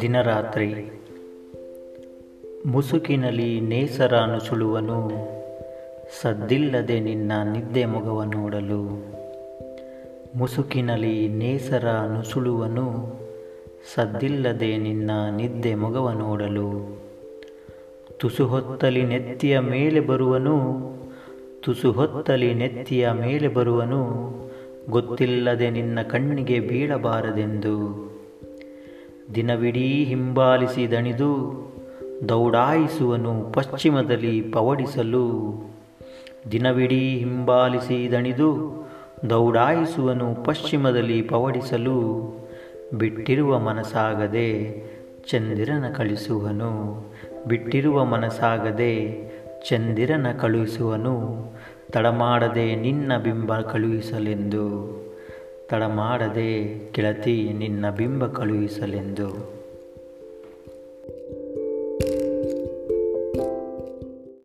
ದಿನರಾತ್ರಿ. ಮುಸುಕಿನಲ್ಲಿ ನೇಸರ ನುಸುಳುವನು ಸದ್ದಿಲ್ಲದೆ ನಿನ್ನ ನಿದ್ದೆ ಮೊಗವ ನೋಡಲು ಮುಸುಕಿನಲ್ಲಿ ನೇಸರ ನುಸುಳುವನು ಸದ್ದಿಲ್ಲದೆ ನಿನ್ನ ನಿದ್ದೆ ಮೊಗವ ನೋಡಲು ತುಸು ಹೊತ್ತಲಿ ನೆತ್ತಿಯ ಮೇಲೆ ಬರುವನು ತುಸು ಹೊತ್ತಲಿ ನೆತ್ತಿಯ ಮೇಲೆ ಬರುವನು, ಗೊತ್ತಿಲ್ಲದೆ ನಿನ್ನ ಕಣ್ಣಿಗೆ ಬೀಳಬಾರದೆಂದು. ದಿನವಿಡೀ ಹಿಂಬಾಲಿಸಿ ದಣಿದು, ದೌಡಾಯಿಸುವನು ಪಶ್ಚಿಮದಲ್ಲಿ ಪವಡಿಸಲು. ದಿನವಿಡೀ ಹಿಂಬಾಲಿಸಿ ದಣಿದು, ದೌಡಾಯಿಸುವನು ಪಶ್ಚಿಮದಲ್ಲಿ ಪವಡಿಸಲು. ಬಿಟ್ಟಿರುವ ಮನಸಾಗದೆ ಚಂದಿರನ ಕಳಿಸುವನು, ಬಿಟ್ಟಿರುವ ಮನಸ್ಸಾಗದೆ ಚಂದಿರನ ಕಳುಹಿಸುವನು ತಡಮಾಡದೆ ನಿನ್ನ ಬಿಂಬ ಕಳುಹಿಸಲೆಂದು ತಡಮಾಡದೆ ಕೆಳತಿ ನಿನ್ನ ಬಿಂಬ ಕಳುಹಿಸಲೆಂದು.